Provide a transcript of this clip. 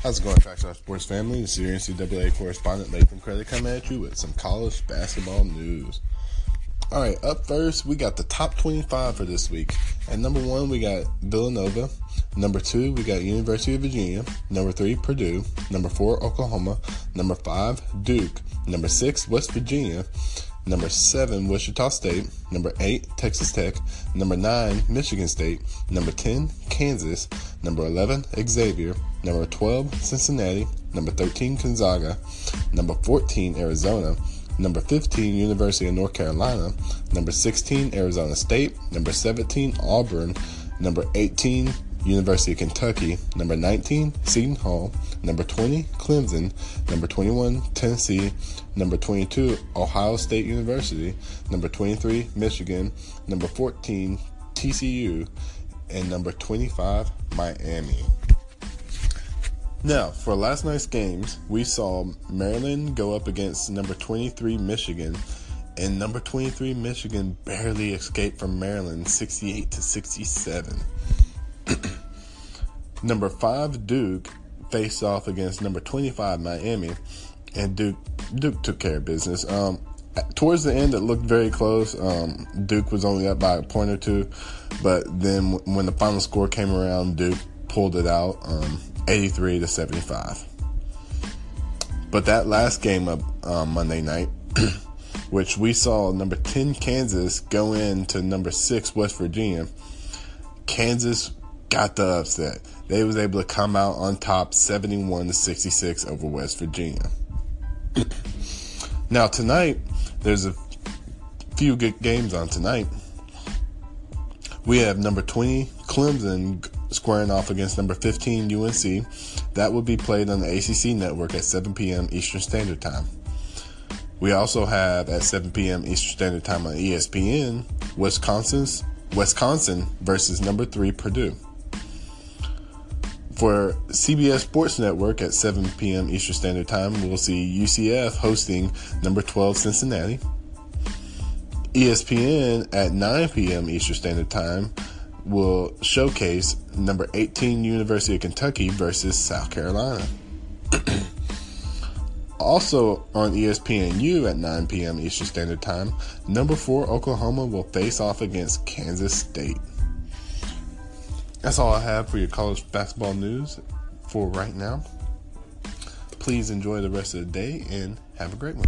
How's it going, Trackstar Sports family? This is your NCAA correspondent, Latham Credit, coming at you with some college basketball news. All right, up first, we got the top 25 for this week. At number one, we got Villanova. Number two, we got University of Virginia. Number three, Purdue. Number four, Oklahoma. Number five, Duke. Number six, West Virginia. Number seven, Wichita State. Number eight, Texas Tech. Number nine, Michigan State. Number 10, Kansas. Number 11, Xavier. Number 12, Cincinnati. Number 13, Gonzaga. Number 14, Arizona. Number 15, University of North Carolina. Number 16, Arizona State. Number 17, Auburn. Number 18, University of Kentucky. Number 19, Seton Hall. Number 20, Clemson. Number 21, Tennessee. Number 22, Ohio State University. Number 23, Michigan. Number 14, TCU. And number 25, Miami. Now, for last night's games, we saw Maryland go up against number 23 Michigan, and number 23 Michigan barely escaped from Maryland 68 to 67. number 5 Duke faced off against number 25 Miami, and Duke Duke took care of business. Um, towards the end, it looked very close. Um, Duke was only up by a point or two, but then when the final score came around, Duke pulled it out, um, 83 to 75. But that last game of um, Monday night, which we saw number 10 Kansas go into number six West Virginia, Kansas got the upset. They was able to come out on top 71 to 66 over West Virginia. Now tonight, there's a few good games on tonight. We have number 20 Clemson squaring off against number 15 UNC. That will be played on the ACC network at 7 p.m. Eastern Standard Time. We also have at 7 p.m. Eastern Standard Time on ESPN Wisconsin's Wisconsin versus number 3 Purdue. For CBS Sports Network at 7 p.m. Eastern Standard Time, we'll see UCF hosting number 12 Cincinnati. ESPN at 9 p.m. Eastern Standard Time will showcase number 18 University of Kentucky versus South Carolina. also on ESPNU at 9 p.m. Eastern Standard Time, number 4 Oklahoma will face off against Kansas State. That's all I have for your college basketball news for right now. Please enjoy the rest of the day and have a great one.